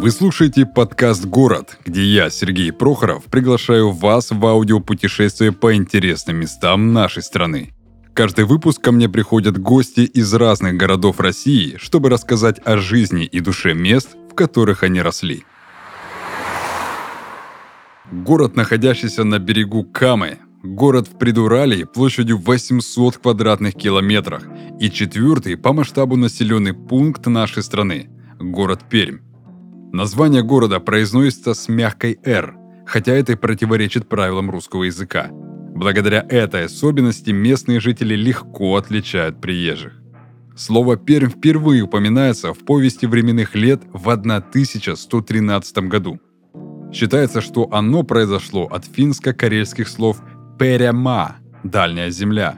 Вы слушаете подкаст «Город», где я, Сергей Прохоров, приглашаю вас в аудиопутешествие по интересным местам нашей страны. Каждый выпуск ко мне приходят гости из разных городов России, чтобы рассказать о жизни и душе мест, в которых они росли. Город, находящийся на берегу Камы, город в Придуралии площадью 800 квадратных километрах и четвертый по масштабу населенный пункт нашей страны – город Пермь. Название города произносится с мягкой «р», хотя это и противоречит правилам русского языка. Благодаря этой особенности местные жители легко отличают приезжих. Слово «Пермь» впервые упоминается в повести временных лет в 1113 году. Считается, что оно произошло от финско-карельских слов «перяма» – «дальняя земля»,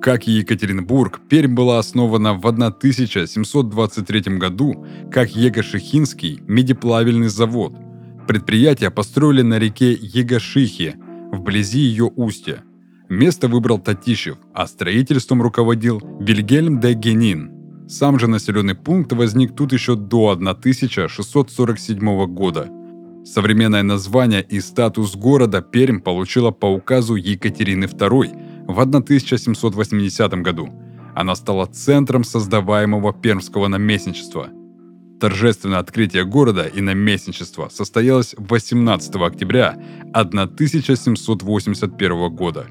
как и Екатеринбург, Пермь была основана в 1723 году как Егошихинский медиплавильный завод. Предприятие построили на реке Егошихи, вблизи ее устья. Место выбрал Татищев, а строительством руководил Вильгельм де Генин. Сам же населенный пункт возник тут еще до 1647 года. Современное название и статус города Пермь получила по указу Екатерины II – в 1780 году. Она стала центром создаваемого пермского наместничества. Торжественное открытие города и наместничества состоялось 18 октября 1781 года.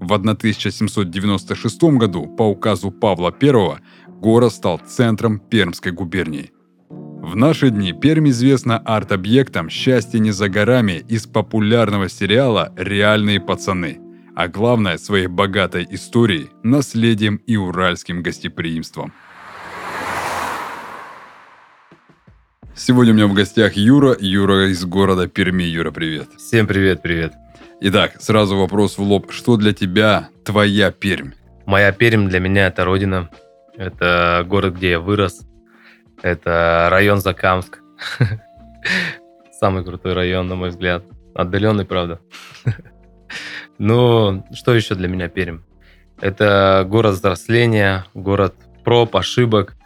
В 1796 году по указу Павла I город стал центром Пермской губернии. В наши дни Пермь известна арт-объектом «Счастье не за горами» из популярного сериала «Реальные пацаны», а главное своей богатой историей, наследием и уральским гостеприимством. Сегодня у меня в гостях Юра. Юра из города Перми. Юра, привет. Всем привет, привет. Итак, сразу вопрос в лоб. Что для тебя твоя Пермь? Моя Пермь для меня это родина. Это город, где я вырос. Это район Закамск. Самый крутой район, на мой взгляд. Отдаленный, правда. Ну, что еще для меня Пермь? Это город взросления, город проб, ошибок,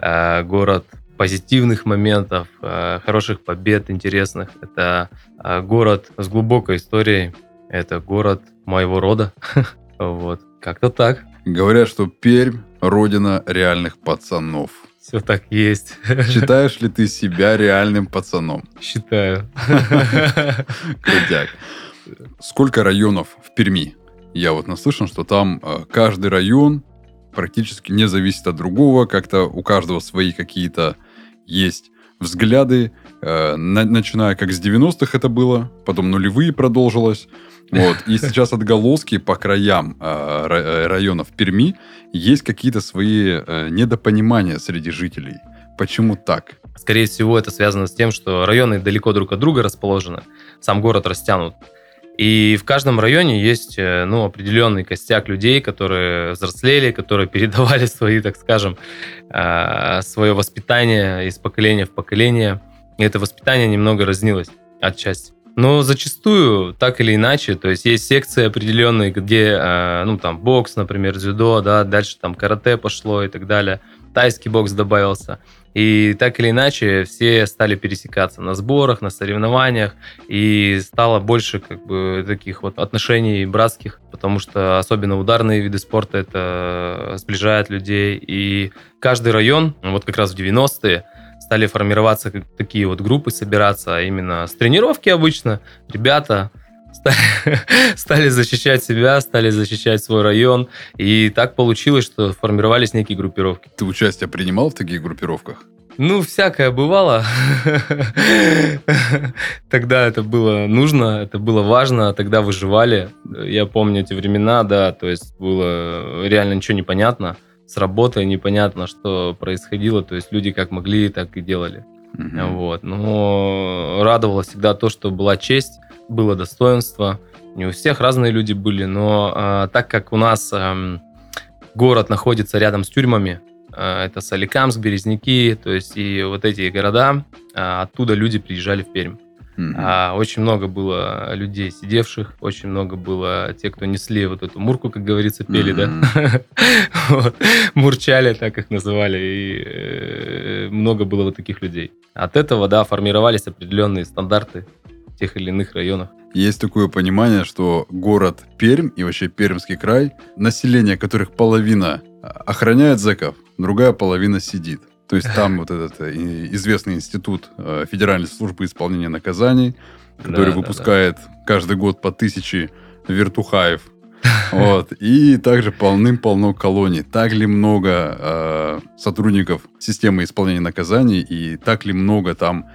э, город позитивных моментов, э, хороших побед, интересных. Это э, город с глубокой историей. Это город моего рода. Вот. Как-то так. Говорят, что Пермь – родина реальных пацанов. Все так есть. Считаешь ли ты себя реальным пацаном? Считаю. Крутяк. Сколько районов в Перми? Я вот наслышан, что там э, каждый район практически не зависит от другого, как-то у каждого свои какие-то есть взгляды, э, на, начиная как с 90-х это было, потом нулевые продолжилось. Вот. И сейчас отголоски по краям э, э районов Перми есть какие-то свои э, недопонимания среди жителей. Почему так? Скорее всего, это связано с тем, что районы далеко друг от друга расположены, сам город растянут. И в каждом районе есть э, ну, определенный костяк людей, которые взрослели, которые передавали свои, так скажем, а, свое воспитание из поколения в поколение. И это воспитание немного разнилось отчасти. Но зачастую, так или иначе, то есть есть секции определенные, где, а, ну, там, бокс, например, дзюдо, да, дальше там карате пошло и так далее, тайский бокс добавился – и так или иначе все стали пересекаться на сборах, на соревнованиях, и стало больше как бы таких вот отношений братских, потому что особенно ударные виды спорта это сближает людей. И каждый район, вот как раз в 90-е, стали формироваться как такие вот группы, собираться а именно с тренировки обычно. Ребята стали, защищать себя, стали защищать свой район. И так получилось, что формировались некие группировки. Ты участие принимал в таких группировках? Ну, всякое бывало. Тогда это было нужно, это было важно, тогда выживали. Я помню эти времена, да, то есть было реально ничего не понятно. С работой непонятно, что происходило. То есть люди как могли, так и делали. Угу. Вот. Но радовало всегда то, что была честь было достоинство. Не у всех разные люди были, но э, так как у нас э, город находится рядом с тюрьмами, э, это Соликамск, Березники, то есть и вот эти города, э, оттуда люди приезжали в Пермь. Mm-hmm. А, очень много было людей сидевших, очень много было тех, кто несли вот эту мурку, как говорится, пели, mm-hmm. да? Мурчали, так их называли, и э, много было вот таких людей. От этого, да, формировались определенные стандарты тех или иных районах. Есть такое понимание, что город Пермь и вообще Пермский край, население которых половина охраняет зэков, другая половина сидит. То есть там вот этот э, известный институт э, Федеральной службы исполнения наказаний, который да, выпускает да, да. каждый год по тысяче вертухаев. Вот. И также полным-полно колоний. Так ли много э, сотрудников системы исполнения наказаний и так ли много там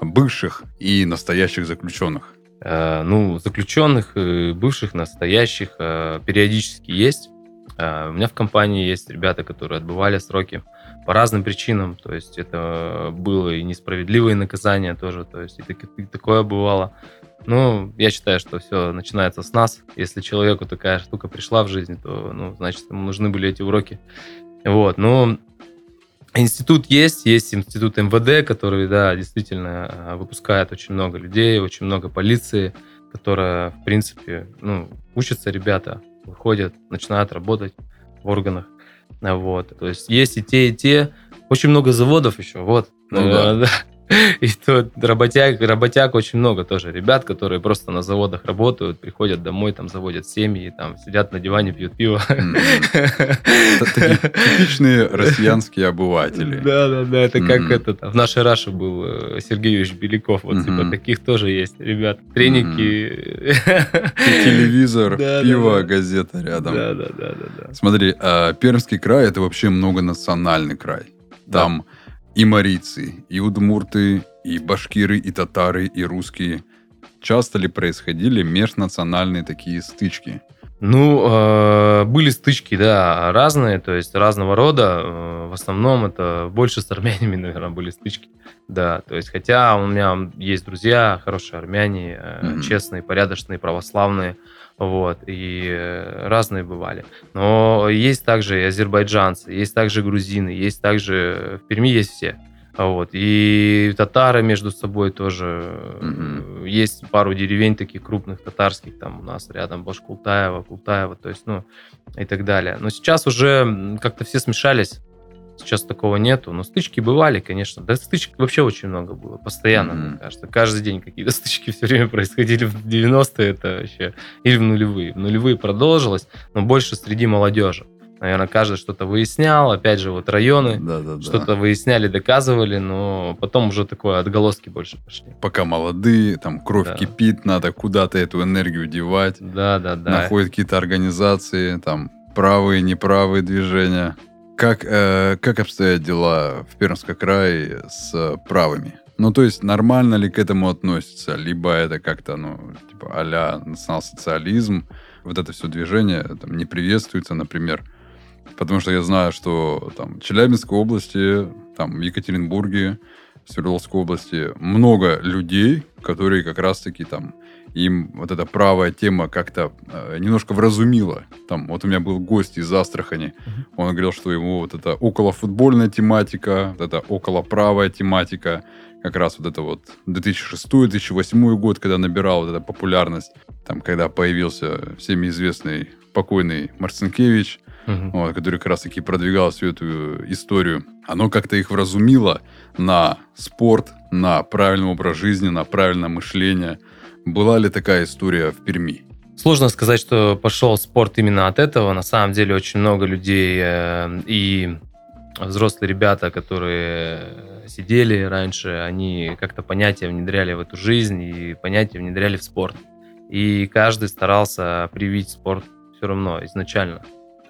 бывших и настоящих заключенных? Э, ну, заключенных, бывших, настоящих э, периодически есть. Э, у меня в компании есть ребята, которые отбывали сроки по разным причинам. То есть это было и несправедливые наказания тоже. То есть и, такое бывало. Ну, я считаю, что все начинается с нас. Если человеку такая штука пришла в жизнь, то, ну, значит, ему нужны были эти уроки. Вот, ну, Институт есть, есть институт МВД, который, да, действительно э, выпускает очень много людей, очень много полиции, которая, в принципе, ну, учатся ребята, выходят, начинают работать в органах. Вот. То есть есть и те, и те. Очень много заводов еще, вот. Ну, да. И тут работяг, работяг очень много тоже. Ребят, которые просто на заводах работают, приходят домой, там заводят семьи, там сидят на диване, пьют пиво. Типичные россиянские обыватели. Да, да, да. Это как этот в нашей Раше был э, Сергей Юрьевич Беляков. Вот типа таких тоже есть, ребят. Треники. Телевизор, пиво, газета рядом. Да, да, да, да. Смотри, а Пермский край это вообще многонациональный край. Там и марийцы, и удмурты, и башкиры, и татары, и русские. Часто ли происходили межнациональные такие стычки? Ну, э, были стычки, да, разные, то есть разного рода. Э, в основном это больше с армянами, наверное, были стычки. Да, то есть, хотя у меня есть друзья, хорошие армяне, mm-hmm. честные, порядочные, православные. Вот, и э, разные бывали. Но есть также и азербайджанцы, есть также грузины, есть также... В Перми есть все. Вот. И татары между собой тоже. Mm-hmm. Есть пару деревень таких крупных татарских, там у нас рядом Башкултаева, Култаева, то есть, ну, и так далее. Но сейчас уже как-то все смешались. Сейчас такого нету, но стычки бывали, конечно. Да, стычек вообще очень много было, постоянно, mm-hmm. мне кажется. Каждый день какие-то стычки все время происходили в 90-е, это вообще, или в нулевые. В нулевые продолжилось, но больше среди молодежи. Наверное, каждый что-то выяснял, опять же, вот районы да, да, что-то да. выясняли, доказывали, но потом уже такое отголоски больше пошли. Пока молодые, там кровь да. кипит, надо куда-то эту энергию девать. Да, да, да. Находят какие-то организации, там правые, неправые движения. Как, э, как обстоят дела в Пермском крае с правыми? Ну, то есть, нормально ли к этому относится? Либо это как-то, ну, типа, а-ля национал-социализм, вот это все движение там, не приветствуется, например. Потому что я знаю, что там в Челябинской области, там в Екатеринбурге, в Свердловской области много людей, которые как раз-таки там им вот эта правая тема как-то э, немножко вразумила. Там, вот у меня был гость из Астрахани, uh-huh. он говорил, что ему вот эта околофутбольная тематика, вот эта околоправая тематика, как раз вот это вот 2006-2008 год, когда набирал вот эта популярность, там, когда появился всеми известный покойный Марцинкевич, uh-huh. вот, который как раз-таки продвигал всю эту историю, оно как-то их вразумило на спорт, на правильный образ жизни, на правильное мышление – была ли такая история в Перми? Сложно сказать, что пошел спорт именно от этого. На самом деле очень много людей э, и взрослые ребята, которые сидели раньше, они как-то понятия внедряли в эту жизнь и понятия внедряли в спорт. И каждый старался привить спорт все равно изначально.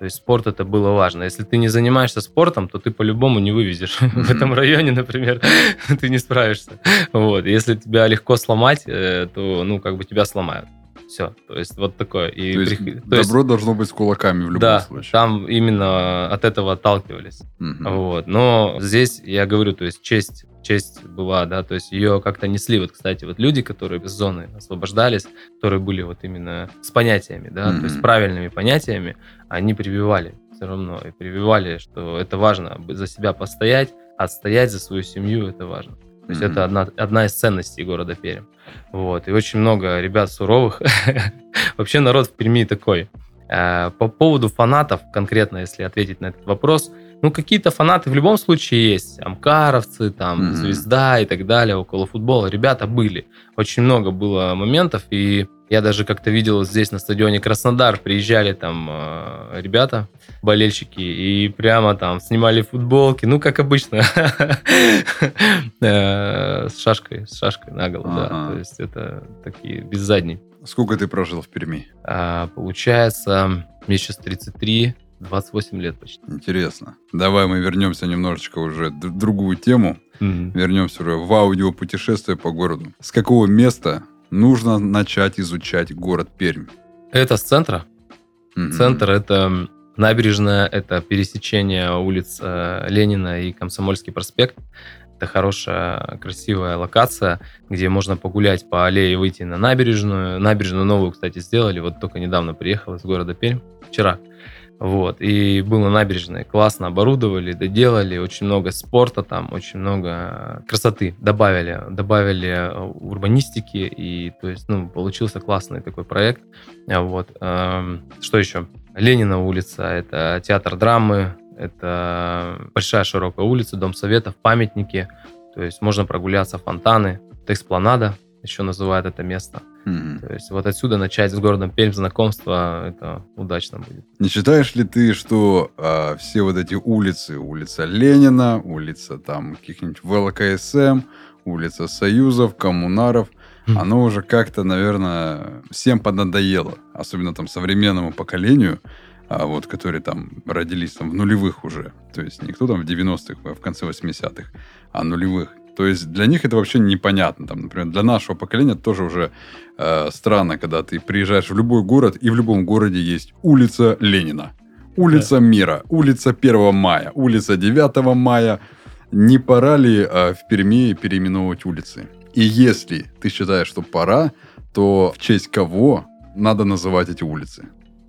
То есть спорт это было важно. Если ты не занимаешься спортом, то ты по-любому не вывезешь. В этом районе, например, ты не справишься. Вот. Если тебя легко сломать, э, то, ну, как бы тебя сломают. Все. То есть вот такое. И то есть при... то добро есть... должно быть с кулаками в любом да, случае. там именно от этого отталкивались. Угу. Вот. Но здесь я говорю, то есть честь честь была, да, то есть ее как-то несли, вот, кстати, вот люди, которые из зоны освобождались, которые были вот именно с понятиями, да, mm-hmm. то есть правильными понятиями, они прививали все равно, и прививали, что это важно за себя постоять, отстоять за свою семью, это важно. То есть mm-hmm. это одна, одна из ценностей города Пермь. Вот. И очень много ребят суровых. Вообще народ в Перми такой. Э, по поводу фанатов, конкретно, если ответить на этот вопрос, ну, какие-то фанаты в любом случае есть. Амкаровцы, там, mm-hmm. Звезда и так далее, около футбола. Ребята были. Очень много было моментов, и я даже как-то видел здесь на стадионе Краснодар, приезжали там э, ребята, болельщики, и прямо там снимали футболки, ну, как обычно, э, с шашкой, с шашкой наголо, да. То есть это такие без задней. Сколько ты прожил в Перми? А, получается, мне сейчас 33, 28 лет почти. Интересно. Давай мы вернемся немножечко уже в другую тему. Mm-hmm. Вернемся уже в аудиопутешествие по городу. С какого места нужно начать изучать город Пермь? Это с центра. Mm-hmm. Центр это набережная, это пересечение улиц э, Ленина и Комсомольский проспект. Это хорошая, красивая локация, где можно погулять по аллее и выйти на набережную. Набережную новую, кстати, сделали. Вот только недавно приехал из города Пермь, вчера. Вот, и был на набережной, классно оборудовали, доделали, очень много спорта там, очень много красоты добавили, добавили э, урбанистики, и, то есть, ну, получился классный такой проект. Вот, эм, что еще? Ленина улица, это театр драмы, это большая широкая улица, Дом Советов, памятники, то есть можно прогуляться, фонтаны, это экспланада, еще называют это место. Mm-hmm. То есть вот отсюда начать с городом Пермь знакомство, это удачно будет. Не считаешь ли ты, что а, все вот эти улицы, улица Ленина, улица там каких-нибудь ВЛКСМ, улица Союзов, Коммунаров, mm-hmm. оно уже как-то, наверное, всем поднадоело, особенно там современному поколению, а вот, которые там родились там в нулевых уже. То есть никто там в 90-х, а в конце 80-х, а нулевых. То есть для них это вообще непонятно. Там, например, для нашего поколения тоже уже э, странно, когда ты приезжаешь в любой город, и в любом городе есть улица Ленина, улица да. Мира, улица 1 мая, улица 9 мая. Не пора ли э, в Перми переименовывать улицы? И если ты считаешь, что пора, то в честь кого надо называть эти улицы?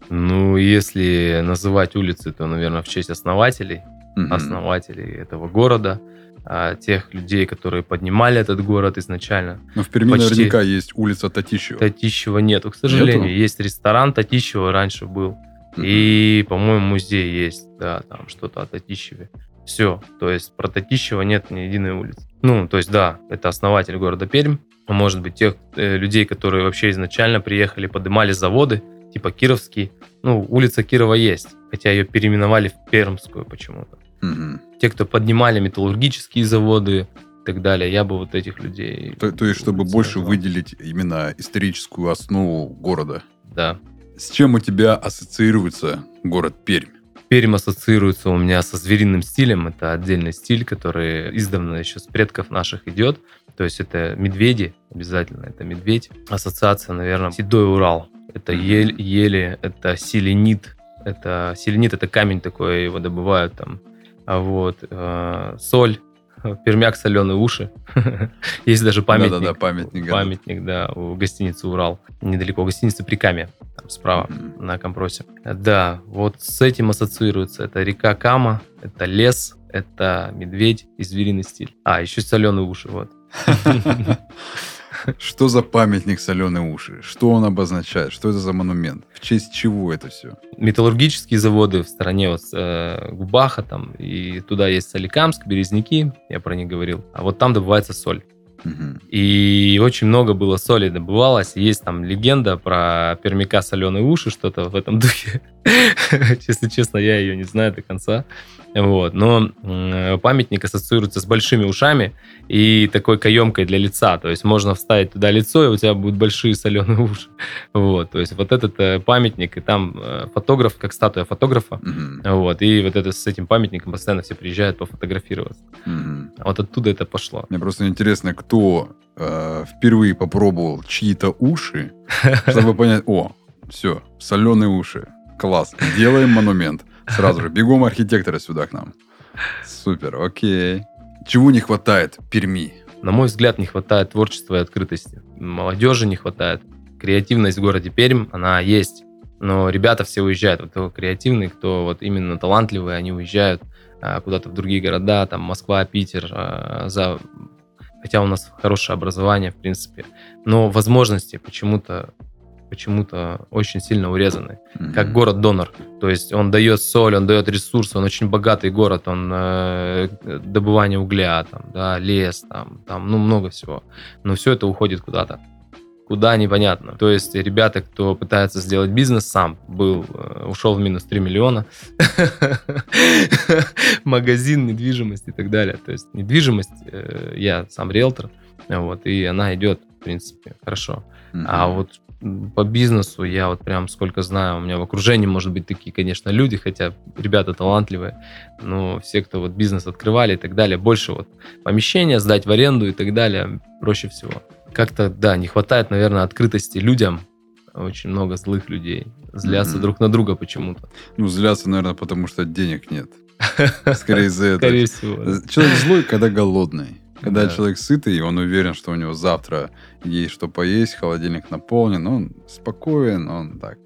Ну, если называть улицы, то, наверное, в честь основателей, угу. основателей этого города – а, тех людей, которые поднимали этот город изначально. Но в Перми Почти... наверняка есть улица Татищева. Татищева нету, к сожалению. Нету? Есть ресторан Татищева раньше был. Mm-hmm. И, по-моему, музей есть, да, там что-то о Татищеве. Все, то есть про Татищева нет ни единой улицы. Ну, то есть, да, это основатель города Пермь. Может быть, тех э, людей, которые вообще изначально приехали, поднимали заводы, типа Кировский. Ну, улица Кирова есть, хотя ее переименовали в Пермскую почему-то. Угу. Те, кто поднимали металлургические заводы и так далее, я бы вот этих людей... То, то есть, чтобы больше выделить именно историческую основу города. Да. С чем у тебя ассоциируется город Пермь? Пермь ассоциируется у меня со звериным стилем. Это отдельный стиль, который издавна еще с предков наших идет. То есть это медведи, обязательно это медведь. Ассоциация, наверное, седой Урал. Это ель, ели, это селенит. Это селенит, это камень такой, его добывают там вот, э, соль, пермяк, соленые уши. Есть даже памятник. Да-да-да, памятник. Памятник, да, у гостиницы «Урал». Недалеко, гостиница Прикамье, там справа, mm-hmm. на Компросе. Да, вот с этим ассоциируется. Это река Кама, это лес, это медведь и звериный стиль. А, еще соленые уши, вот. Что за памятник соленые уши? Что он обозначает? Что это за монумент? В честь чего это все? Металлургические заводы в стороне вот э, Губаха там, и туда есть Соликамск, Березники, я про них говорил. А вот там добывается соль. И очень много было соли добывалось. Есть там легенда про пермяка соленые уши, что-то в этом духе. Если честно, я ее не знаю до конца. Вот. Но памятник ассоциируется с большими ушами и такой каемкой для лица. То есть можно вставить туда лицо, и у тебя будут большие соленые уши. Вот. То есть вот этот э, памятник, и там э, фотограф, как статуя фотографа. Mm-hmm. Вот. И вот это с этим памятником постоянно все приезжают пофотографироваться. Mm-hmm. Вот оттуда это пошло. Мне просто интересно, кто э, впервые попробовал чьи-то уши, чтобы понять, о, все, соленые уши, класс, делаем монумент. Сразу же. Бегом архитектора сюда к нам. Супер, окей. Чего не хватает Перми? На мой взгляд, не хватает творчества и открытости. Молодежи не хватает. Креативность в городе Пермь, она есть. Но ребята все уезжают. Вот кто креативный, кто вот именно талантливый, они уезжают а, куда-то в другие города, там Москва, Питер, а, за хотя у нас хорошее образование, в принципе, но возможности почему-то почему-то очень сильно урезаны. Mm-hmm. Как город-донор. То есть он дает соль, он дает ресурсы, он очень богатый город, он э, добывание угля, там, да, лес, там, там, ну, много всего. Но все это уходит куда-то. Куда непонятно. То есть ребята, кто пытается сделать бизнес сам, был, э, ушел в минус 3 миллиона. Магазин, недвижимость и так далее. То есть недвижимость, э, я сам риэлтор, вот, и она идет, в принципе, хорошо. А вот по бизнесу я вот прям сколько знаю, у меня в окружении, может быть, такие, конечно, люди, хотя ребята талантливые, но все, кто вот бизнес открывали и так далее, больше вот помещения сдать в аренду и так далее, проще всего. Как-то, да, не хватает, наверное, открытости людям, очень много злых людей, злятся mm-hmm. друг на друга почему-то. Ну, злятся, наверное, потому что денег нет. Скорее из-за этого. Скорее всего. Человек злой, когда голодный. Когда да. человек сытый, он уверен, что у него завтра есть что поесть, холодильник наполнен, он спокоен, он так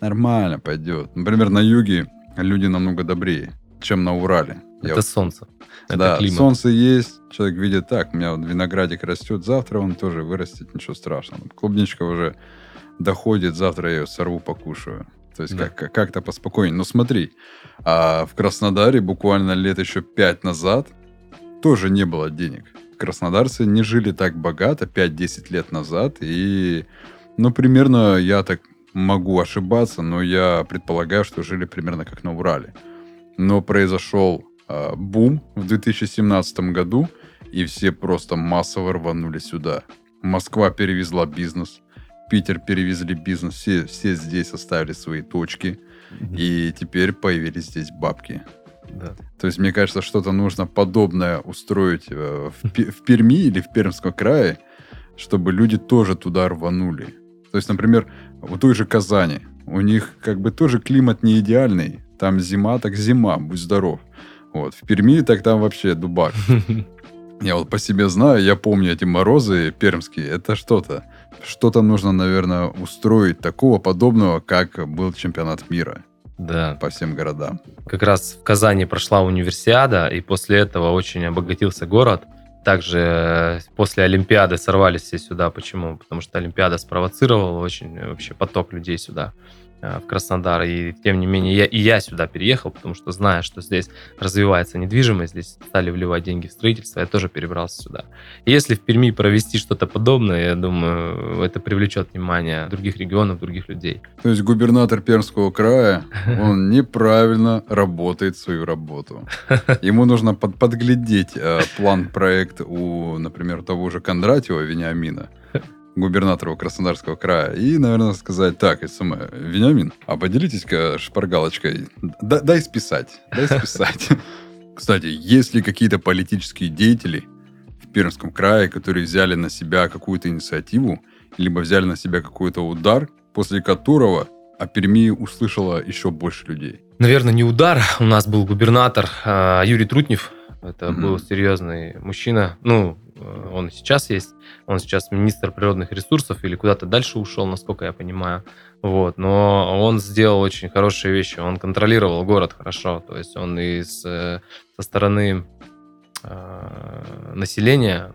нормально пойдет. Например, на юге люди намного добрее, чем на Урале. Это Я солнце. Это да, климат. солнце есть, человек видит так, у меня вот виноградик растет, завтра он тоже вырастет, ничего страшного. Клубничка уже доходит, завтра я ее сорву, покушаю. То есть да. как- как-то поспокойнее. Но смотри, а в Краснодаре буквально лет еще пять назад тоже не было денег. Краснодарцы не жили так богато 5-10 лет назад. И, ну, примерно, я так могу ошибаться, но я предполагаю, что жили примерно как на Урале. Но произошел э, бум в 2017 году, и все просто массово рванули сюда. Москва перевезла бизнес, Питер перевезли бизнес, все, все здесь оставили свои точки, и теперь появились здесь бабки. Да. То есть, мне кажется, что-то нужно подобное устроить э, в, в Перми или в Пермском крае, чтобы люди тоже туда рванули. То есть, например, у той же Казани, у них как бы тоже климат не идеальный. Там зима, так зима, будь здоров. Вот. В Перми так там вообще дубак. Я вот по себе знаю, я помню эти морозы пермские, это что-то. Что-то нужно, наверное, устроить такого подобного, как был чемпионат мира да. по всем городам. Как раз в Казани прошла универсиада, и после этого очень обогатился город. Также э, после Олимпиады сорвались все сюда. Почему? Потому что Олимпиада спровоцировала очень вообще поток людей сюда. Э, в Краснодар. И тем не менее, я, и я сюда переехал, потому что зная, что здесь развивается недвижимость, здесь стали вливать деньги в строительство, я тоже перебрался сюда. И если в Перми провести что-то подобное, я думаю, это привлечет внимание других регионов, других людей. То есть губернатор Пермского края, он неправильно работает свою работу. Ему нужно под, подглядеть э, план-проект у, например, того же Кондратьева Вениамина, губернатору Краснодарского края и, наверное, сказать, так, СМ, Вениамин, а поделитесь-ка шпаргалочкой, да, дай списать, дай списать. Кстати, есть ли какие-то политические деятели в Пермском крае, которые взяли на себя какую-то инициативу, либо взяли на себя какой-то удар, после которого о Перми услышало еще больше людей? Наверное, не удар. У нас был губернатор а, Юрий Трутнев. Это mm-hmm. был серьезный мужчина. Ну, Э, он сейчас есть, он сейчас министр природных ресурсов или куда-то дальше ушел, насколько я понимаю. Вот, но он сделал очень хорошие вещи, он контролировал город хорошо, то есть он и э, со стороны э, населения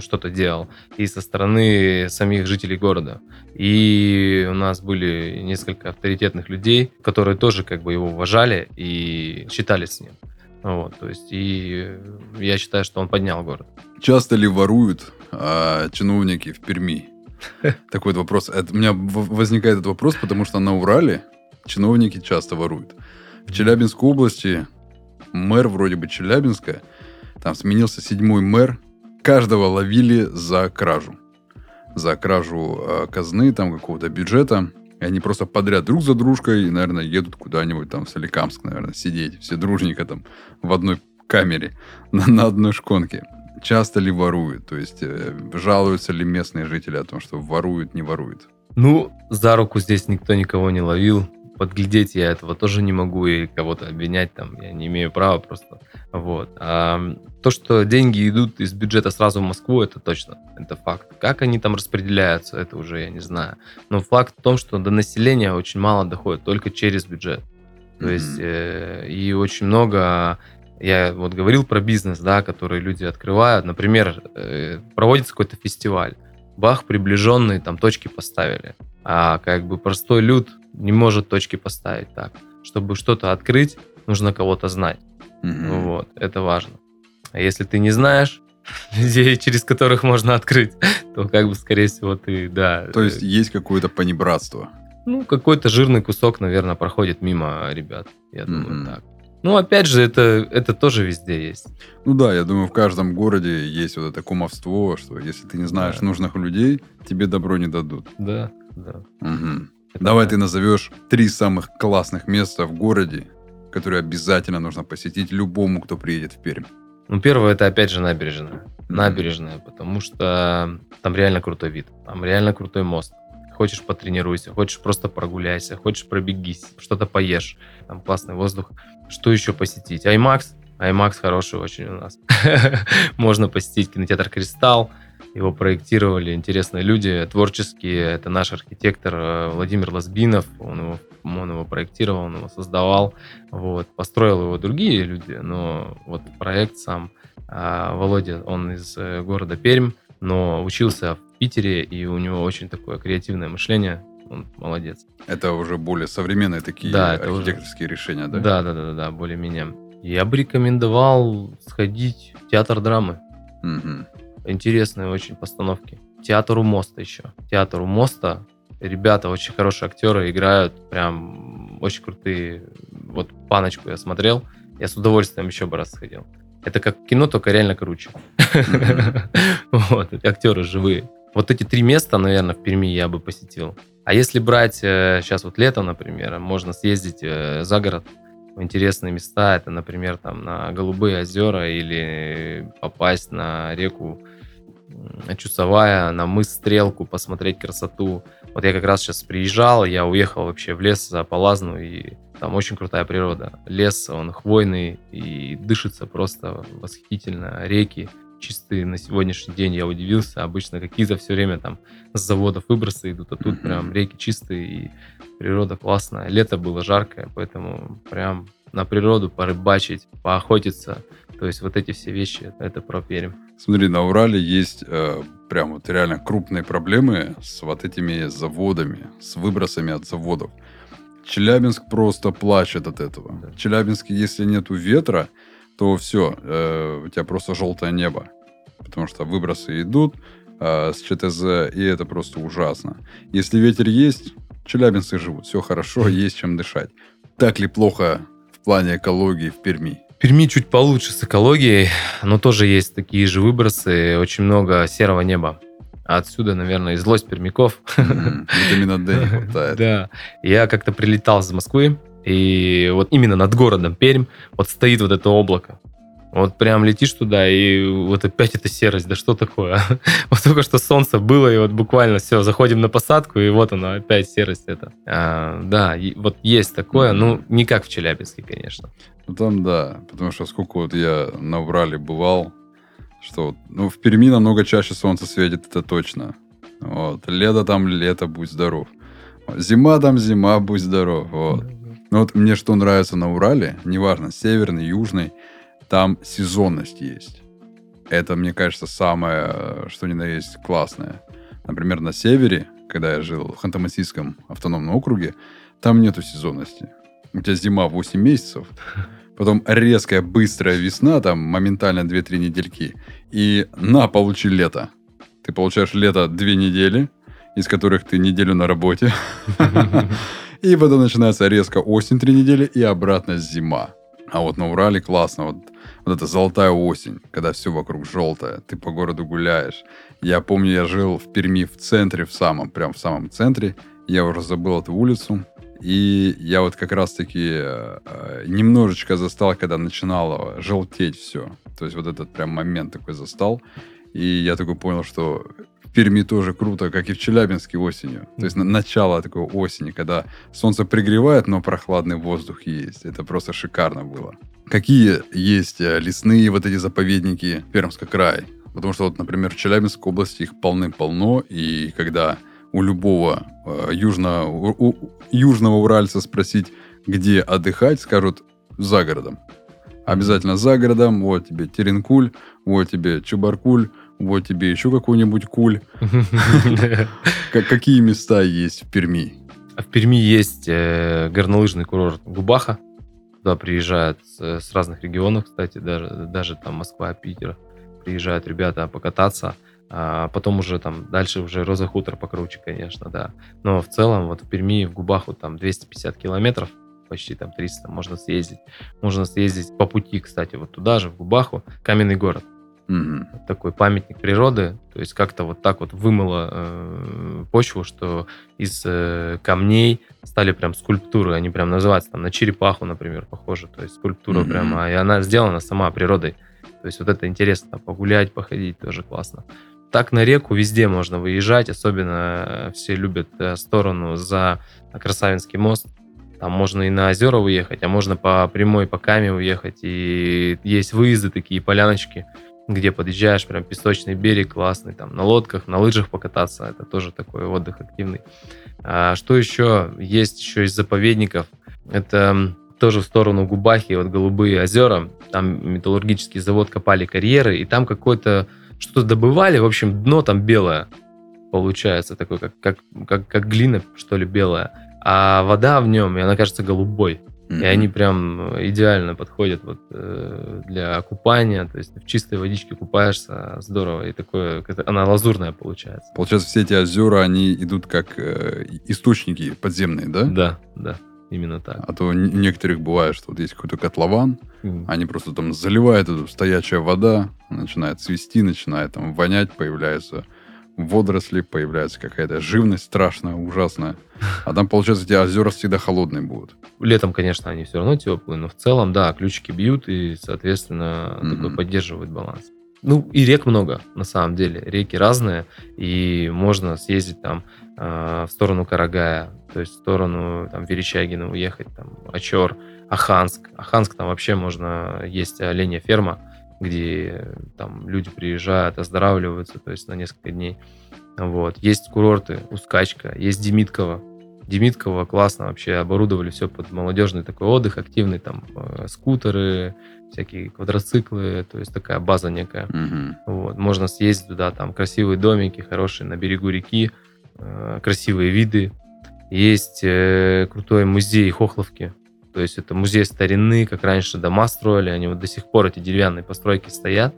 что-то делал, и со стороны самих жителей города. И у нас были несколько авторитетных людей, которые тоже как бы его уважали и считались с ним. Вот, то есть, и я считаю, что он поднял город. Часто ли воруют а, чиновники в Перми? Такой вот вопрос. Это, у меня возникает этот вопрос, потому что на Урале чиновники часто воруют. В Челябинской области мэр вроде бы Челябинска, там сменился седьмой мэр, каждого ловили за кражу. За кражу э, казны, там какого-то бюджета. И они просто подряд друг за дружкой, наверное, едут куда-нибудь там в Соликамск, наверное, сидеть. Все дружненько там в одной камере на, на одной шконке. Часто ли воруют? То есть э, жалуются ли местные жители о том, что воруют, не воруют? Ну, за руку здесь никто никого не ловил подглядеть я этого тоже не могу и кого-то обвинять там я не имею права просто. Вот. А то, что деньги идут из бюджета сразу в Москву, это точно, это факт. Как они там распределяются, это уже я не знаю. Но факт в том, что до населения очень мало доходит, только через бюджет. То mm-hmm. есть э, и очень много Я вот говорил про бизнес, да, который люди открывают. Например, э, проводится какой-то фестиваль. Бах, приближенные там точки поставили. А как бы простой люд не может точки поставить так. Чтобы что-то открыть, нужно кого-то знать. Мгм. Вот, это важно. А если ты не знаешь людей, через которых можно открыть, то как бы, скорее всего, ты, да. То есть есть какое-то понебратство. Ну, какой-то жирный кусок, наверное, проходит мимо ребят. Я думаю, Мгм. так. Ну, опять же, это, это тоже везде есть. Ну да, я думаю, в каждом городе есть вот это кумовство, что если ты не знаешь Да. нужных людей, тебе добро не дадут. Да, да. Мгм. Давай да. ты назовешь три самых классных места в городе, которые обязательно нужно посетить любому, кто приедет в Пермь. Ну, первое, это опять же набережная. Набережная, потому что там реально крутой вид. Там реально крутой мост. Хочешь потренируйся, хочешь просто прогуляйся, хочешь пробегись, что-то поешь. Там классный воздух. Что еще посетить? IMAX. IMAX хороший очень у нас. Можно посетить кинотеатр «Кристалл». Его проектировали интересные люди, творческие. Это наш архитектор э, Владимир Лазбинов. Он его, он его проектировал, он его создавал. Вот. Построил его другие люди, но вот проект сам а, Володя, он из э, города Пермь, но учился в Питере, и у него очень такое креативное мышление. Он молодец. Это уже более современные такие Да, это уже- архитекторские решения, да? Да, да, да, да, да, более-менее. Я бы рекомендовал сходить в театр драмы. Мгм. Интересные очень постановки. Театр у моста еще. Театр у моста. Ребята очень хорошие актеры играют, прям очень крутые. Вот паночку я смотрел, я с удовольствием еще бы раз сходил. Это как кино, только реально круче. Вот, актеры живые. Вот эти три места, наверное, в Перми я бы посетил. А если брать сейчас вот лето, например, можно съездить э, за город в интересные места. Это, например, там на Голубые озера или попасть на реку м, Чусовая, на мыс Стрелку, посмотреть красоту. Вот я как раз сейчас приезжал, я уехал вообще в лес за Полазну, и там очень крутая природа. Лес, он хвойный, и дышится просто восхитительно. Реки чистые на сегодняшний день, я удивился. Обычно какие-то все время там с заводов выбросы идут, а тут прям реки чистые, и природа классная. Лето было жаркое, поэтому прям на природу порыбачить, поохотиться. То есть вот эти все вещи, это про Пермь. Смотри, на Урале есть э, прям вот реально крупные проблемы с вот этими заводами, с выбросами от заводов. Челябинск просто плачет от этого. Да. В Челябинске, если нету ветра, то все, у тебя просто желтое небо. Потому что выбросы идут э, с ЧТЗ, и это просто ужасно. Если ветер есть, челябинцы живут, все хорошо, есть чем дышать. Так ли плохо плане экологии в Перми? В Перми чуть получше с экологией, но тоже есть такие же выбросы, очень много серого неба. А отсюда, наверное, и злость пермяков. Витамина D не хватает. Да. Я как-то прилетал из Москвы, и вот именно над городом Пермь вот стоит вот это облако. Вот прям летишь туда, и вот опять эта серость, да что такое? Вот только что солнце было, и вот буквально все, заходим на посадку, и вот оно, опять серость это. А, да, и вот есть такое, ну, не как в Челябинске, конечно. Ну, там да, потому что сколько вот я на Урале бывал, что вот, ну, в Перми намного чаще солнце светит, это точно. Вот. Лето там лето, будь здоров. Зима там зима, будь здоров. Вот. Ну вот мне что нравится на Урале, неважно, северный, южный, там сезонность есть. Это, мне кажется, самое, что ни на есть, классное. Например, на севере, когда я жил в Ханты-Мансийском автономном округе, там нету сезонности. У тебя зима 8 месяцев, потом резкая, быстрая весна, там моментально 2-3 недельки, и на, получи лето. Ты получаешь лето 2 недели, из которых ты неделю на работе, и потом начинается резко осень 3 недели, и обратно зима. А вот на Урале классно, вот, вот эта золотая осень, когда все вокруг желтое, ты по городу гуляешь. Я помню, я жил в Перми в центре, в самом, прям в самом центре. Я уже забыл эту улицу. И я вот как раз-таки э, немножечко застал, когда начинало желтеть все. То есть вот этот прям момент такой застал. И я такой понял, что Перми тоже круто, как и в Челябинске осенью. То есть на- начало такой осени, когда солнце пригревает, но прохладный воздух есть. Это просто шикарно было. Какие есть э, лесные вот эти заповедники в Пермском крае? Потому что вот, например, в Челябинской области их полным-полно, и когда у любого э, южно, у- у- южного уральца спросить, где отдыхать, скажут за городом. Обязательно за городом, вот тебе Теренкуль, вот тебе Чебаркуль, вот тебе еще какой-нибудь куль. Как- Какие места есть в Перми? А В Перми есть э, горнолыжный курорт Губаха. Туда приезжают с, с разных регионов, кстати, даже, даже там Москва, Питер. Приезжают ребята покататься. А потом уже там дальше уже Роза Хутор покруче, конечно, да. Но в целом вот в Перми, в Губаху там 250 километров, почти там 300 можно съездить. Можно съездить по пути, кстати, вот туда же, в Губаху, каменный город. Мгм. такой памятник природы, то есть как-то вот так вот вымыло э, почву, что из э, камней стали прям скульптуры, они прям называются там на черепаху, например, похожи, то есть скульптура Мгм. прямо, и она сделана сама природой, то есть вот это интересно, погулять, походить тоже классно. Так на реку везде можно выезжать, особенно э, все любят э, сторону за Красавинский мост, там можно и на озера уехать, а можно по прямой по Каме уехать. И есть выезды такие, поляночки, где подъезжаешь, прям песочный берег классный, там на лодках, на лыжах покататься. Это тоже такой отдых активный. А что еще? Есть еще из заповедников. Это тоже в сторону Губахи, вот Голубые озера. Там металлургический завод копали карьеры, и там какое-то что-то добывали. В общем, дно там белое получается, такое, как, как, как, как глина, что ли, белая. А вода в нем, и она кажется голубой. И Мгм. они прям идеально подходят вот э, для купания. То есть в чистой водичке купаешься, здорово. И такое, она лазурная получается. Получается, все эти озера, они идут как э, источники подземные, да? Да, да, именно так. А то у некоторых бывает, что вот есть какой-то котлован, М. они просто там заливают эту стоячая вода, начинает свисти, начинает там вонять, появляются водоросли, появляется какая-то живность страшная, ужасная. А там, получается, эти озера всегда холодные будут. Летом, конечно, они все равно теплые, но в целом, да, ключики бьют и, соответственно, Мгм. такой поддерживают баланс. Ну, и рек много, на самом деле. Реки разные, и можно съездить там э, в сторону Карагая, то есть в сторону там Верещагина уехать, там, Очер, Аханск. Аханск там вообще можно, есть оленя ферма, где там люди приезжают, оздоравливаются, то есть на несколько дней. Вот. Есть курорты, Ускачка, есть Демитково. Демитково классно вообще оборудовали все под молодежный такой отдых, активный там э, скутеры, всякие квадроциклы, то есть такая база некая. Мгм. Вот. Можно съездить туда, там красивые домики, хорошие на берегу реки, э, красивые виды. Есть э, крутой музей Хохловки. То есть это музей старины, как раньше дома строили, они вот до сих пор эти деревянные постройки стоят.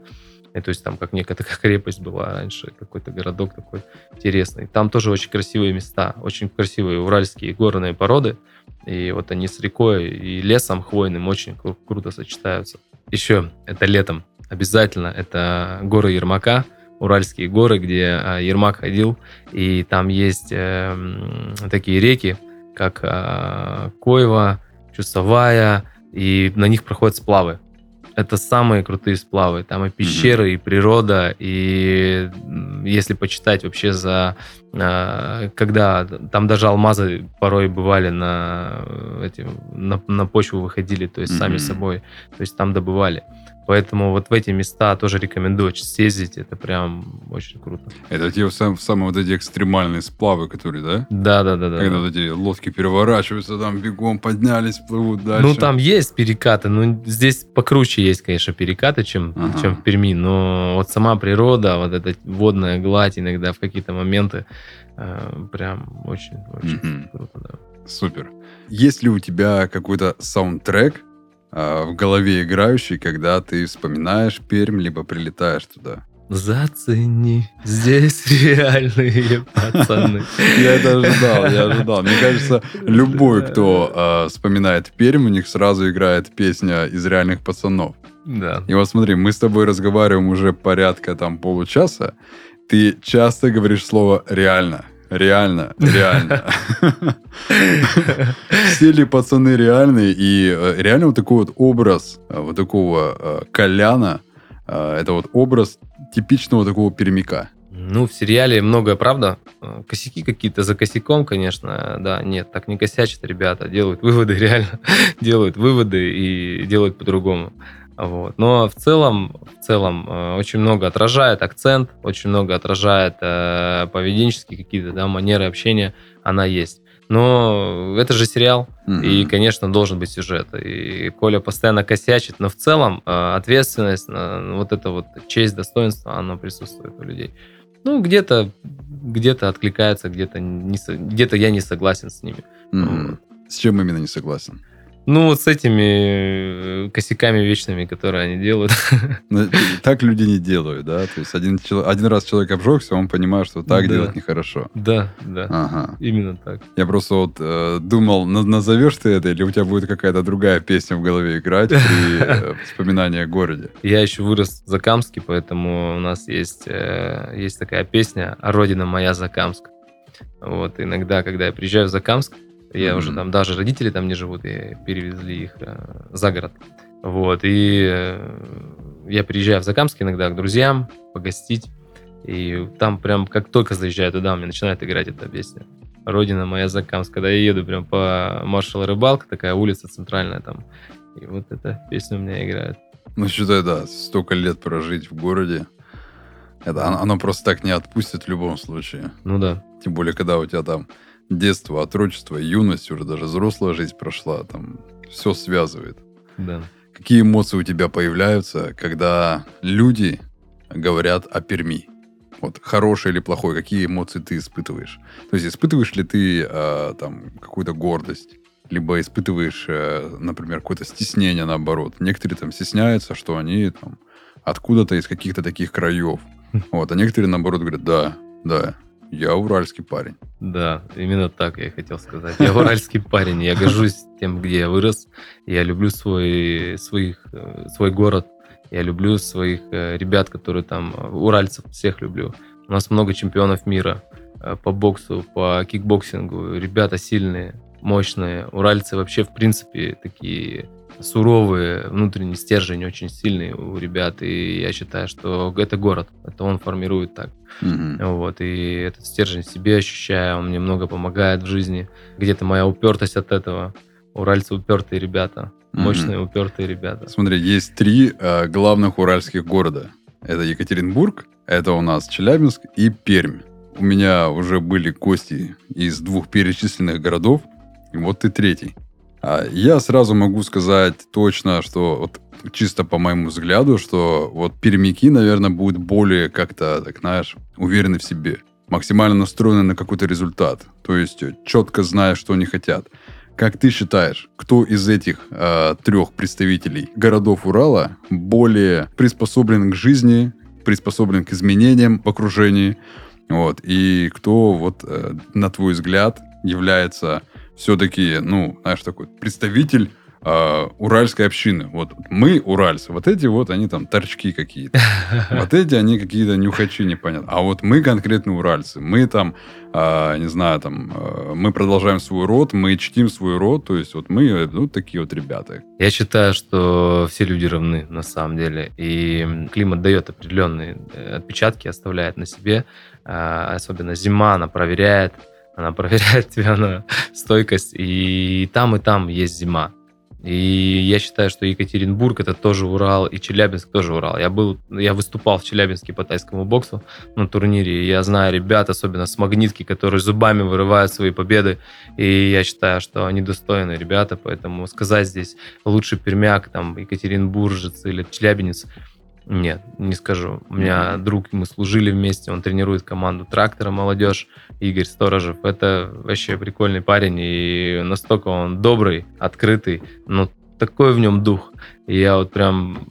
И то есть там как некая такая крепость была раньше, какой-то городок такой интересный. Там тоже очень красивые места, очень красивые уральские горные породы. И вот они с рекой и лесом хвойным очень кру- круто сочетаются. Еще это летом обязательно это горы Ермака, Уральские горы, где а, Ермак ходил, и там есть э, такие реки, как а, Коева, Чусовая, и на них проходят сплавы. Это самые крутые сплавы. Там и пещеры, и природа, и если почитать вообще за... а, Когда там даже алмазы порой бывали на, э, эти, на, на почву выходили, то есть сами Мгм. собой, то есть там добывали. Поэтому вот в эти места тоже рекомендую съездить. Это прям очень круто. Это те сам- самые вот эти экстремальные сплавы, которые, да? Да, да, да, да. Когда вот эти лодки переворачиваются, там бегом поднялись, плывут дальше. Ну, там есть перекаты, но здесь покруче есть, конечно, перекаты, чем, Ага. чем в Перми. Но вот сама природа, вот эта водная гладь иногда в какие-то моменты э, прям очень, очень круто, да. Супер. Есть ли у тебя какой-то саундтрек в голове играющий, когда ты вспоминаешь Пермь, либо прилетаешь туда? Зацени, здесь реальные пацаны. Я это ожидал, я ожидал. Мне кажется, любой, кто а, вспоминает Пермь, у них сразу играет песня из реальных пацанов. Да. И вот смотри, мы с тобой разговариваем уже порядка там получаса. Ты часто говоришь слово «реально». Реально, реально. Все ли пацаны реальные? И э, реально вот такой вот образ э, вот такого э, Коляна, это вот образ типичного такого пермяка. Ну, в сериале многое правда. Косяки какие-то за косяком, конечно, да, нет, так не косячат ребята, делают выводы, реально делают выводы и делают по-другому. Вот. Но в целом, в целом э, очень много отражает акцент, очень много отражает э, поведенческие какие-то да, манеры общения, она есть. Но это же сериал, Мгм. и, конечно, должен быть сюжет. И Коля постоянно косячит, но в целом э, ответственность, э, вот это вот честь, достоинство, оно присутствует у людей. Ну, где-то где-то откликается, где-то не, где-то я не согласен с ними. Мгм. С чем именно не согласен? Ну, вот с этими э, косяками вечными, которые они делают. Ну, Так люди не делают, да? То есть один, один раз человек обжегся, он понимает, что так Да. делать нехорошо. Да, да, Ага. именно так. Я просто вот э, думал, на- назовешь ты это, или у тебя будет какая-то другая песня в голове играть при э, вспоминании о городе. Я еще вырос в Закамске, поэтому у нас есть, э, есть такая песня «Родина моя Закамск». Вот, иногда, когда я приезжаю в Закамск, я Мгм. уже там, даже родители там не живут, и перевезли их э, за город. Вот, и э, я приезжаю в Закамск иногда к друзьям погостить, и там прям как только заезжаю туда, меня начинает играть эта песня. Родина моя Закамск. Когда я еду прям по маршала Рыбалка, такая улица центральная там, и вот эта песня у меня играет. Ну, считай, да, столько лет прожить в городе, это, оно просто так не отпустит в любом случае. Ну да. Тем более, когда у тебя там детство, отрочество, юность, уже даже взрослая жизнь прошла, там все связывает. Да. Какие эмоции у тебя появляются, когда люди говорят о Перми? Вот хороший или плохой, какие эмоции ты испытываешь? То есть испытываешь ли ты э, там какую-то гордость, либо испытываешь, э, например, какое-то стеснение наоборот? Некоторые там стесняются, что они там откуда-то из каких-то таких краев. Вот, а некоторые наоборот говорят, да, да, я уральский парень. Да, именно так я и хотел сказать. Я уральский парень, я горжусь тем, где я вырос. Я люблю свой, своих, э, свой город. Я люблю своих э, ребят, которые там, э, уральцев, всех люблю. У нас много чемпионов мира по боксу, по кикбоксингу. Ребята сильные, мощные. Уральцы вообще, в принципе, такие суровые, внутренний стержень очень сильный у ребят. И я считаю, что это город. Это он формирует так. Мгм. Вот, и этот стержень себе ощущаю, он мне много помогает в жизни. Где-то моя упертость от этого. Уральцы упертые ребята, мощные упертые ребята. Смотри, есть три э, главных уральских города. Это Екатеринбург, это у нас Челябинск и Пермь. У меня уже были гости из двух перечисленных городов, и вот ты третий. А я сразу могу сказать точно, что вот чисто по моему взгляду, что вот пермяки, наверное, будут более как-то, так знаешь, уверены в себе, максимально настроены на какой-то результат, то есть четко зная, что они хотят. Как ты считаешь, кто из этих э, трех представителей городов Урала более приспособлен к жизни, приспособлен к изменениям в окружении, вот, и кто, вот, э, на твой взгляд, является все-таки, ну, знаешь, такой представитель э, уральской общины. Вот мы уральцы, вот эти вот, они там торчки какие-то. Вот эти, они какие-то нюхачи непонятно. А вот мы конкретно уральцы. Мы там, а, не знаю, там, а, мы продолжаем свой род, мы чтим свой род. То есть вот мы, ну, такие вот ребята. Я считаю, что все люди равны на самом деле. И климат дает определенные э, отпечатки, оставляет на себе. А, Особенно зима, она проверяет. Она проверяет тебя на стойкость. И там, и там есть зима. И я считаю, что Екатеринбург это тоже Урал, и Челябинск тоже Урал. Я был, я выступал в Челябинске по тайскому боксу на турнире. и Я знаю ребят, особенно с магнитки, которые зубами вырывают свои победы. И я считаю, что они достойные ребята, поэтому сказать здесь лучший пермяк, там, Екатеринбуржец или Челябинец, нет, не скажу. У меня Мгм. друг, мы служили вместе, он тренирует команду трактора молодежь, Игорь Сторожев. Это вообще прикольный парень, и настолько он добрый, открытый, но такой в нем дух. И я вот прям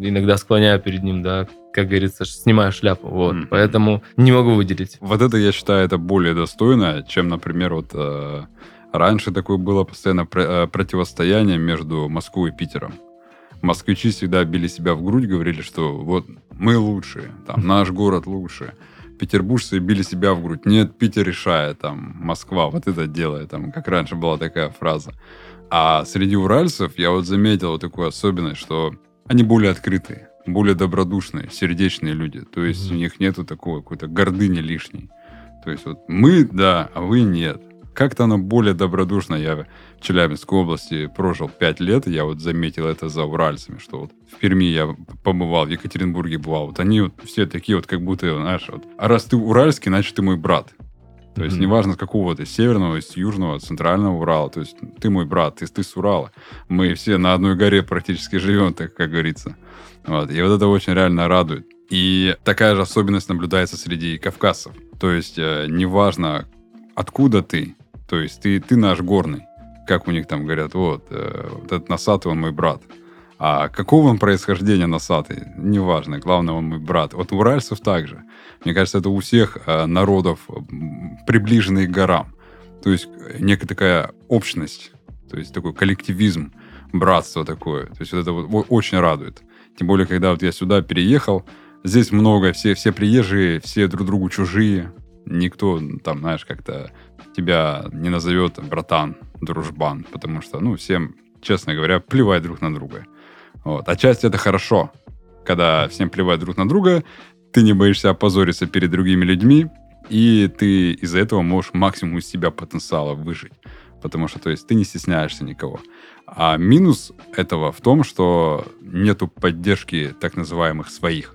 иногда склоняю перед ним, да, как говорится, снимаю шляпу, вот. Мгм. Поэтому не могу выделить. Вот это, я считаю, это более достойно, чем, например, вот э, раньше такое было постоянно э, противостояние между Москвой и Питером. Москвичи всегда били себя в грудь, говорили, что вот мы лучшие, там, наш город лучше. Петербуржцы били себя в грудь. Нет, Питер решает, там, Москва вот это делает, там, как раньше была такая фраза. А среди уральцев я вот заметил вот такую особенность, что они более открытые, более добродушные, сердечные люди. То есть Мгм. у них нету такой какой-то гордыни лишней. То есть вот мы, да, а вы нет. Как-то оно более добродушно. Я в Челябинской области прожил пять лет, и я вот заметил это за уральцами, что вот в Перми я побывал, в Екатеринбурге бывал. Вот они вот все такие вот, как будто, знаешь, вот, а раз ты уральский, значит, ты мой брат. То есть неважно, с какого ты, северного, с южного, центрального Урала. То есть ты мой брат, ты, ты с Урала. Мы все на одной горе практически живем, так как говорится. Вот. И вот это очень реально радует. И такая же особенность наблюдается среди кавказцев. То есть э, неважно, откуда ты, то есть ты, ты наш горный. Как у них там говорят, вот, э, вот этот носатый, он мой брат. А какого он происхождения носатый, неважно, главное, он мой брат. Вот уральцев также. Мне кажется, это у всех э, народов, приближенных к горам. То есть некая такая общность, то есть такой коллективизм, братство такое. То есть вот это вот очень радует. Тем более, когда вот я сюда переехал, Здесь много, все, все приезжие, все друг другу чужие. Никто там, знаешь, как-то тебя не назовет братан, дружбан, потому что, ну, всем, честно говоря, плевать друг на друга. Вот. Отчасти это хорошо, когда всем плевать друг на друга, ты не боишься опозориться перед другими людьми, и ты из-за этого можешь максимум из себя потенциала выжить. Потому что, то есть, ты не стесняешься никого. А минус этого в том, что нету поддержки так называемых своих.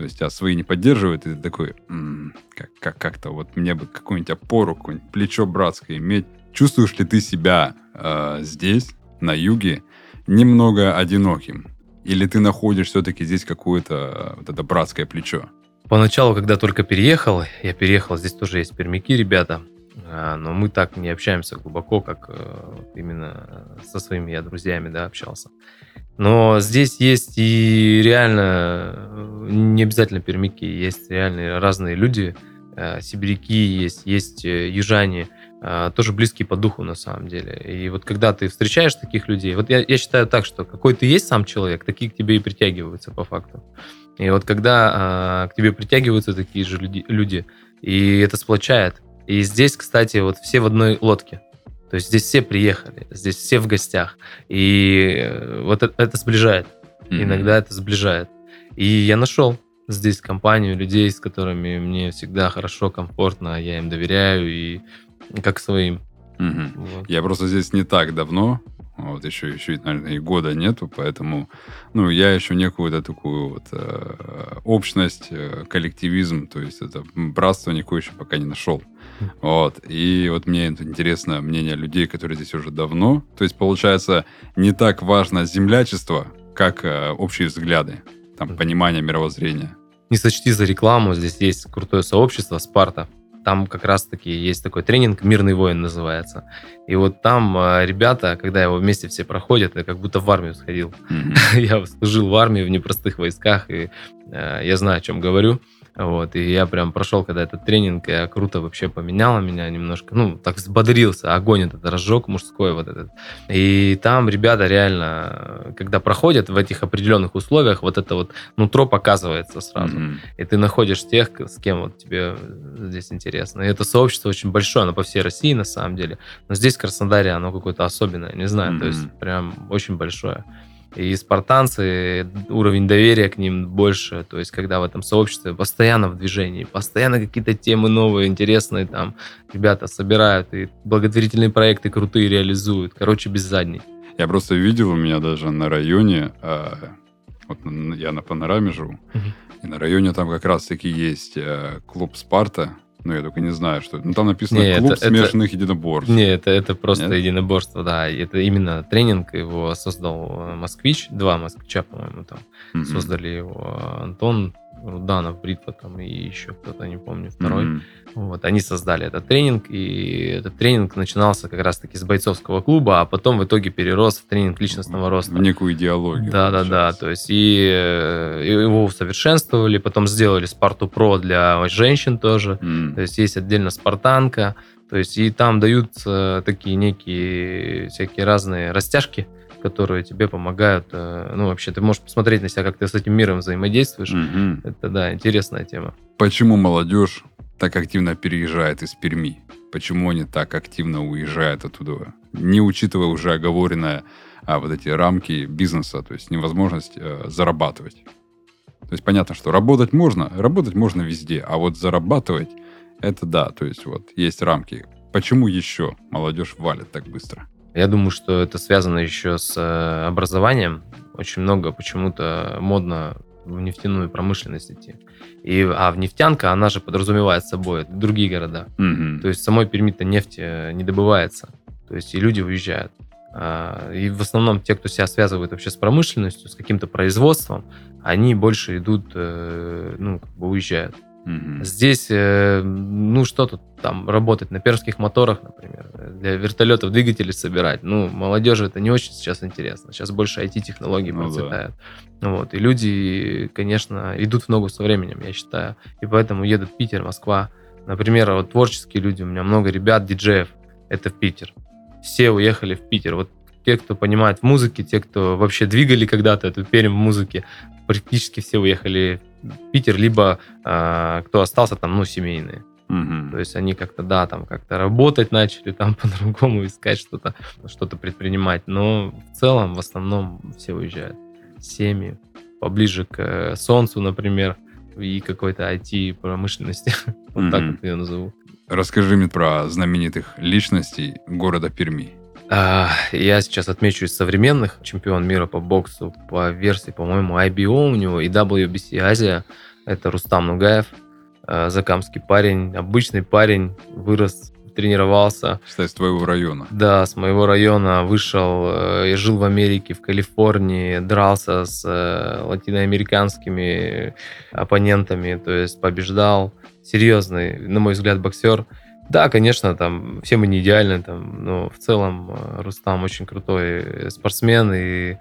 То есть, а свои не поддерживают, и ты такой, м-м, как, как, как-то вот мне бы какую-нибудь опору, какое-нибудь плечо братское иметь. Чувствуешь ли ты себя э, здесь, на юге, немного одиноким? Или ты находишь все-таки здесь какое-то э, вот это братское плечо? Поначалу, когда только переехал, я переехал, здесь тоже есть пермяки, ребята, а, но мы так не общаемся глубоко, как э, именно со своими я друзьями да, общался. Но здесь есть и реально, э, не обязательно пермяки, есть реально разные люди, э, сибиряки есть, есть южане, тоже близкие по духу на самом деле. И вот когда ты встречаешь таких людей, вот я, я считаю так, что какой ты есть сам человек, такие к тебе и притягиваются по факту. И вот когда к тебе притягиваются такие же люди, и это сплочает, и здесь, кстати, вот все в одной лодке. То есть здесь все приехали, здесь все в гостях. И э, вот это, это сближает. Mm-hmm. Иногда это сближает. И я нашел здесь компанию людей, с которыми мне всегда хорошо, комфортно, я им доверяю и как своим. Угу. Вот. Я просто здесь не так давно, вот еще, еще, наверное, и года нету, поэтому, ну, я еще некую вот такую вот э, общность, э, коллективизм, то есть это братство никакое еще пока не нашел. Вот. И вот мне интересно мнение людей, которые здесь уже давно. То есть, получается, не так важно землячество, как э, общие взгляды, там, понимание мировоззрения. Не сочти за рекламу, здесь есть крутое сообщество Спарта. Там как раз-таки есть такой тренинг «Мирный воин» называется. И вот там э, ребята, когда его вместе все проходят, я как будто в армию сходил. Mm-hmm. я служил в армии в непростых войсках, и э, я знаю, о чем говорю. Вот, и я прям прошел, когда этот тренинг, я круто вообще поменяла меня немножко, ну, так взбодрился, огонь этот разжег мужской вот этот. И там ребята реально, когда проходят в этих определенных условиях, вот это вот нутро показывается сразу. Mm-hmm. И ты находишь тех, с кем вот тебе здесь интересно. И это сообщество очень большое, оно по всей России на самом деле. Но здесь, в Краснодаре, оно какое-то особенное, не знаю, mm-hmm. то есть прям очень большое. И спартанцы, уровень доверия к ним больше. То есть, когда в этом сообществе постоянно в движении, постоянно какие-то темы новые, интересные там ребята собирают и благотворительные проекты крутые реализуют. Короче, без задней. Я просто видел у меня даже на районе, э, вот я на панораме живу, угу. и на районе там как раз-таки есть э, клуб Спарта, ну, я только не знаю, что... Ну, там написано не, «Клуб это, смешанных это, единоборств». Не, это, это просто Нет? единоборство, да. Это именно тренинг, его создал э, «Москвич», два «Москвича», по-моему, там. Mm-hmm. Создали его Антон Руданов, Бритва там и еще кто-то, не помню, второй. Mm-hmm. Вот, они создали этот тренинг, и этот тренинг начинался как раз-таки с бойцовского клуба, а потом в итоге перерос в тренинг личностного роста. В некую идеологию. Да, да, да. То есть и, э, и его усовершенствовали, потом сделали Спарту Про для женщин тоже. Mm. То есть есть отдельно спартанка. То есть и там дают такие некие всякие разные растяжки, которые тебе помогают. Э, ну, вообще, ты можешь посмотреть на себя, как ты с этим миром взаимодействуешь. Mm-hmm. Это, да, интересная тема. Почему молодежь так активно переезжает из Перми? Почему они так активно уезжают оттуда? Не учитывая уже оговоренное а, вот эти рамки бизнеса, то есть невозможность э, зарабатывать. То есть понятно, что работать можно, работать можно везде, а вот зарабатывать это да, то есть вот есть рамки. Почему еще молодежь валит так быстро? Я думаю, что это связано еще с э, образованием. Очень много почему-то модно в нефтяную промышленность идти. И, а в нефтянка, она же подразумевает собой другие города. Mm-hmm. То есть самой Перми-то нефть э, не добывается. То есть и люди уезжают. А, и в основном те, кто себя связывает вообще с промышленностью, с каким-то производством, они больше идут, э, ну, как бы уезжают. Здесь, э, ну, что тут там работать на пермских моторах, например, для вертолетов двигатели собирать. Ну, молодежи это не очень сейчас интересно. Сейчас больше IT-технологии Ну да. процветают. Вот. И люди, конечно, идут в ногу со временем, я считаю. И поэтому едут в Питер, Москва. Например, вот творческие люди, у меня много ребят, диджеев, это в Питер. Все уехали в Питер. Вот те, кто понимает в музыке, те, кто вообще двигали когда-то эту Пермь в музыке, практически все уехали в Питер, либо а, кто остался там, ну, семейные. Мгм. То есть они как-то, да, там как-то работать начали, там по-другому искать что-то, что-то предпринимать. Но в целом, в основном, все уезжают. Семьи, поближе к э, солнцу, например, и какой-то IT-промышленности. Вот так вот ее назову. Расскажи мне про знаменитых личностей города Перми. А, Я сейчас отмечу из современных чемпион мира по боксу по версии, по-моему, IBO у него и WBC Азия. Это Рустам Нугаев, э, закамский парень, обычный парень, вырос, тренировался. Кстати, с твоего района. Да, с моего района вышел, э, я жил в Америке, в Калифорнии, дрался с э, латиноамериканскими оппонентами, то есть побеждал. Серьезный, на мой взгляд, боксер. Да, конечно, там все мы не идеальны, там, но в целом э, Рустам очень крутой спортсмен, и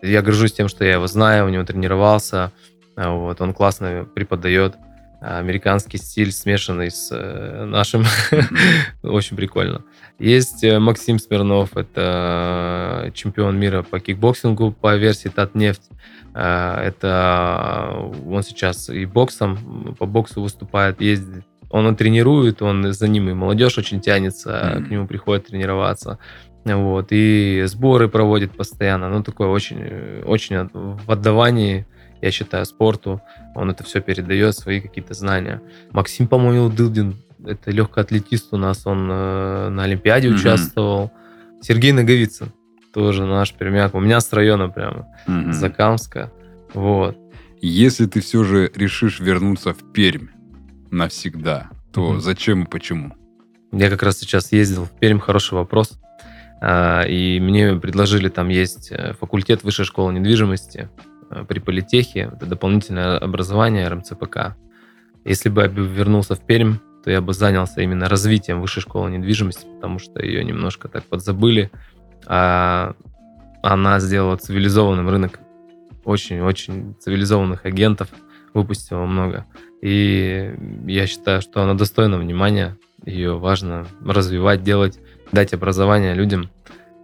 я горжусь тем, что я его знаю, у него тренировался, а, вот, он классно преподает американский стиль, смешанный с э, нашим. Очень прикольно. Есть э, Максим Смирнов, это чемпион мира по кикбоксингу по версии Татнефть. Э, Это он сейчас и боксом, по боксу выступает, ездит. Он тренирует, он за ним и молодежь очень тянется, Мгм. к нему приходит тренироваться. Вот, и сборы проводит постоянно. Ну, такой очень, очень в отдавании, я считаю, спорту. Он это все передает, свои какие-то знания. Максим, по-моему, Дылдин, это легкоатлетист у нас, он э, на Олимпиаде Мгм. участвовал. Сергей Наговицын, тоже наш пермяк. У меня с района прямо, с Закамска. Вот. Если ты все же решишь вернуться в Пермь навсегда, то Мгм. зачем и почему? Я как раз сейчас ездил в Пермь, хороший вопрос. А, И мне предложили, там есть э, факультет Высшей школы недвижимости э, при политехе, это дополнительное образование РМЦПК. Если бы я вернулся в Пермь, то я бы занялся именно развитием Высшей школы недвижимости, потому что ее немножко так подзабыли. А она сделала цивилизованным рынок. Очень-очень цивилизованных агентов выпустила много. И я считаю, что она достойна внимания. Ее важно развивать, делать, дать образование людям.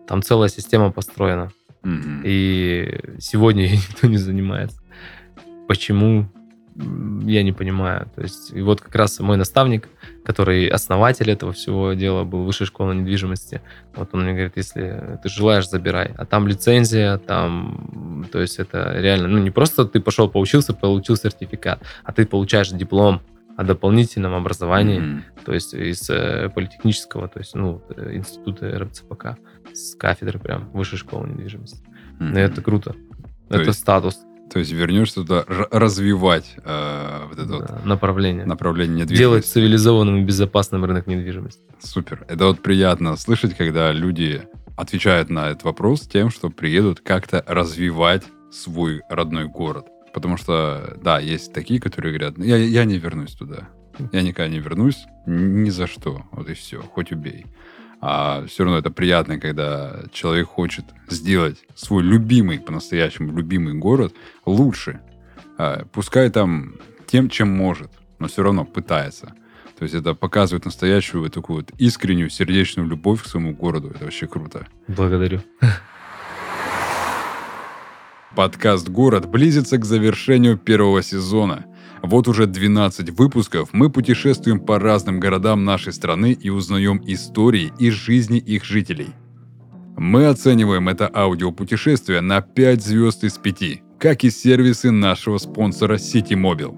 Там целая система построена. Мгм. И сегодня ей никто не занимается. Почему? Я не понимаю. То есть, и вот как раз мой наставник, который основатель этого всего дела, был высшей школы недвижимости. Вот он мне говорит, если ты желаешь, забирай. А там лицензия, там, то есть это реально, ну не просто ты пошел поучился, получил сертификат, а ты получаешь диплом о дополнительном образовании, Мгм. то есть из э, политехнического, то есть, ну, э, института РЦПК, с кафедры прям высшей школы недвижимости. Мгм. Ну, это круто. То это есть статус, То есть вернешься туда развивать э, вот это вот да, направление. направление Делать недвижимости. цивилизованным и безопасным рынок недвижимости. Супер. Это вот приятно слышать, когда люди отвечают на этот вопрос тем, что приедут как-то развивать свой родной город. Потому что, да, есть такие, которые говорят, я, я не вернусь туда. Я никогда не вернусь ни за что. Вот и все, хоть убей. А все равно это приятно, когда человек хочет сделать свой любимый, по-настоящему любимый город лучше. А, Пускай там тем, чем может, но все равно пытается. То есть это показывает настоящую вот такую вот искреннюю, сердечную любовь к своему городу. Это вообще круто. Благодарю. Подкаст «Город» близится к завершению первого сезона. Вот уже 12 выпусков мы путешествуем по разным городам нашей страны и узнаем истории и жизни их жителей. Мы оцениваем это аудиопутешествие на 5 звезд из 5, как и сервисы нашего спонсора City Mobile.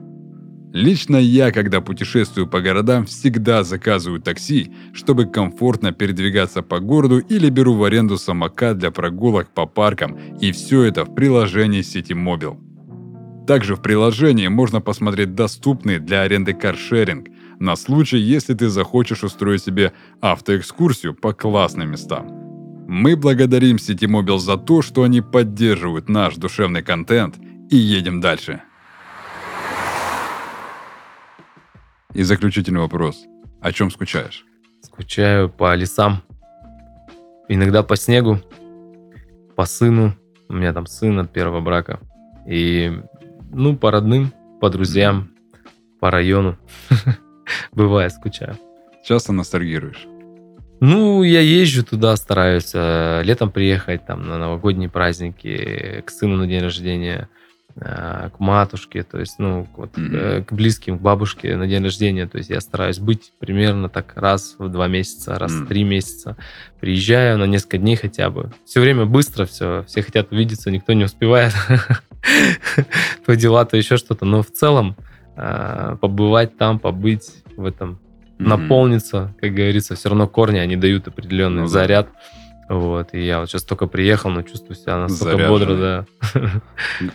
Лично я, когда путешествую по городам, всегда заказываю такси, чтобы комфортно передвигаться по городу или беру в аренду самокат для прогулок по паркам, и все это в приложении City Mobile. Также в приложении можно посмотреть доступный для аренды каршеринг, на случай, если ты захочешь устроить себе автоэкскурсию по классным местам. Мы благодарим Ситимобил за то, что они поддерживают наш душевный контент и едем дальше. И заключительный вопрос. О чем скучаешь? Скучаю по лесам. Иногда по снегу, по сыну. У меня там сын от первого брака. И, ну, по родным, по друзьям, по району. Бывает, скучаю. Часто ностальгируешь? Ну, я езжу туда, стараюсь э, летом приехать, там, на новогодние праздники, к сыну на день рождения, э, к матушке, то есть, ну, вот, э, к близким, к бабушке на день рождения. То есть я стараюсь быть примерно так раз в два месяца, раз в три месяца. Приезжаю на несколько дней хотя бы. Все время быстро все, все хотят увидеться, никто не успевает. То дела, то еще что-то. Но в целом побывать там, побыть в этом наполниться, как говорится, все равно корни, они дают определенный ну, заряд. Вот, и я вот сейчас только приехал, но чувствую себя настолько Заряженный. бодро, да.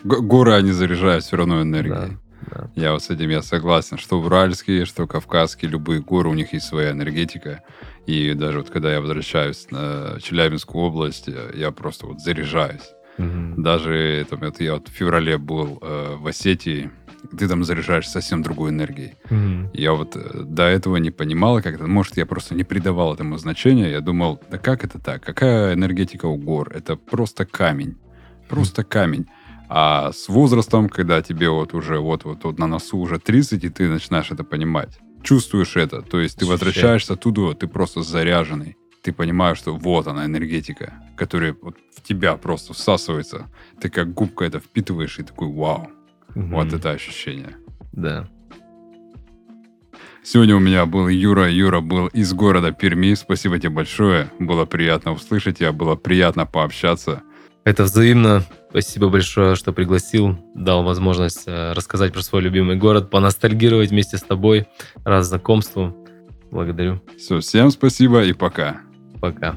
Горы, они заряжают все равно энергией. Да, да. Я вот с этим я согласен, что уральские, что кавказские, любые горы, у них есть своя энергетика. И даже вот когда я возвращаюсь на Челябинскую область, я просто вот заряжаюсь. Угу. Даже там, это я вот в феврале был э, в Осетии, ты там заряжаешь совсем другой энергией. Mm-hmm. Я вот э, до этого не понимал, как это. Может, я просто не придавал этому значения. Я думал, да как это так? Какая энергетика у гор? Это просто камень. Просто mm-hmm. камень. А с возрастом, когда тебе вот уже вот, вот, на носу уже 30, и ты начинаешь это понимать, чувствуешь это. То есть ты возвращаешься оттуда, ты просто заряженный. Ты понимаешь, что вот она энергетика, которая вот в тебя просто всасывается. Ты как губка это впитываешь и такой вау. Угу. Вот это ощущение. Да. Сегодня у меня был Юра. Юра был из города Перми. Спасибо тебе большое. Было приятно услышать тебя, было приятно пообщаться. Это взаимно. Спасибо большое, что пригласил, дал возможность э, рассказать про свой любимый город, поностальгировать вместе с тобой, раз знакомству. Благодарю. Все, всем спасибо и пока. Пока.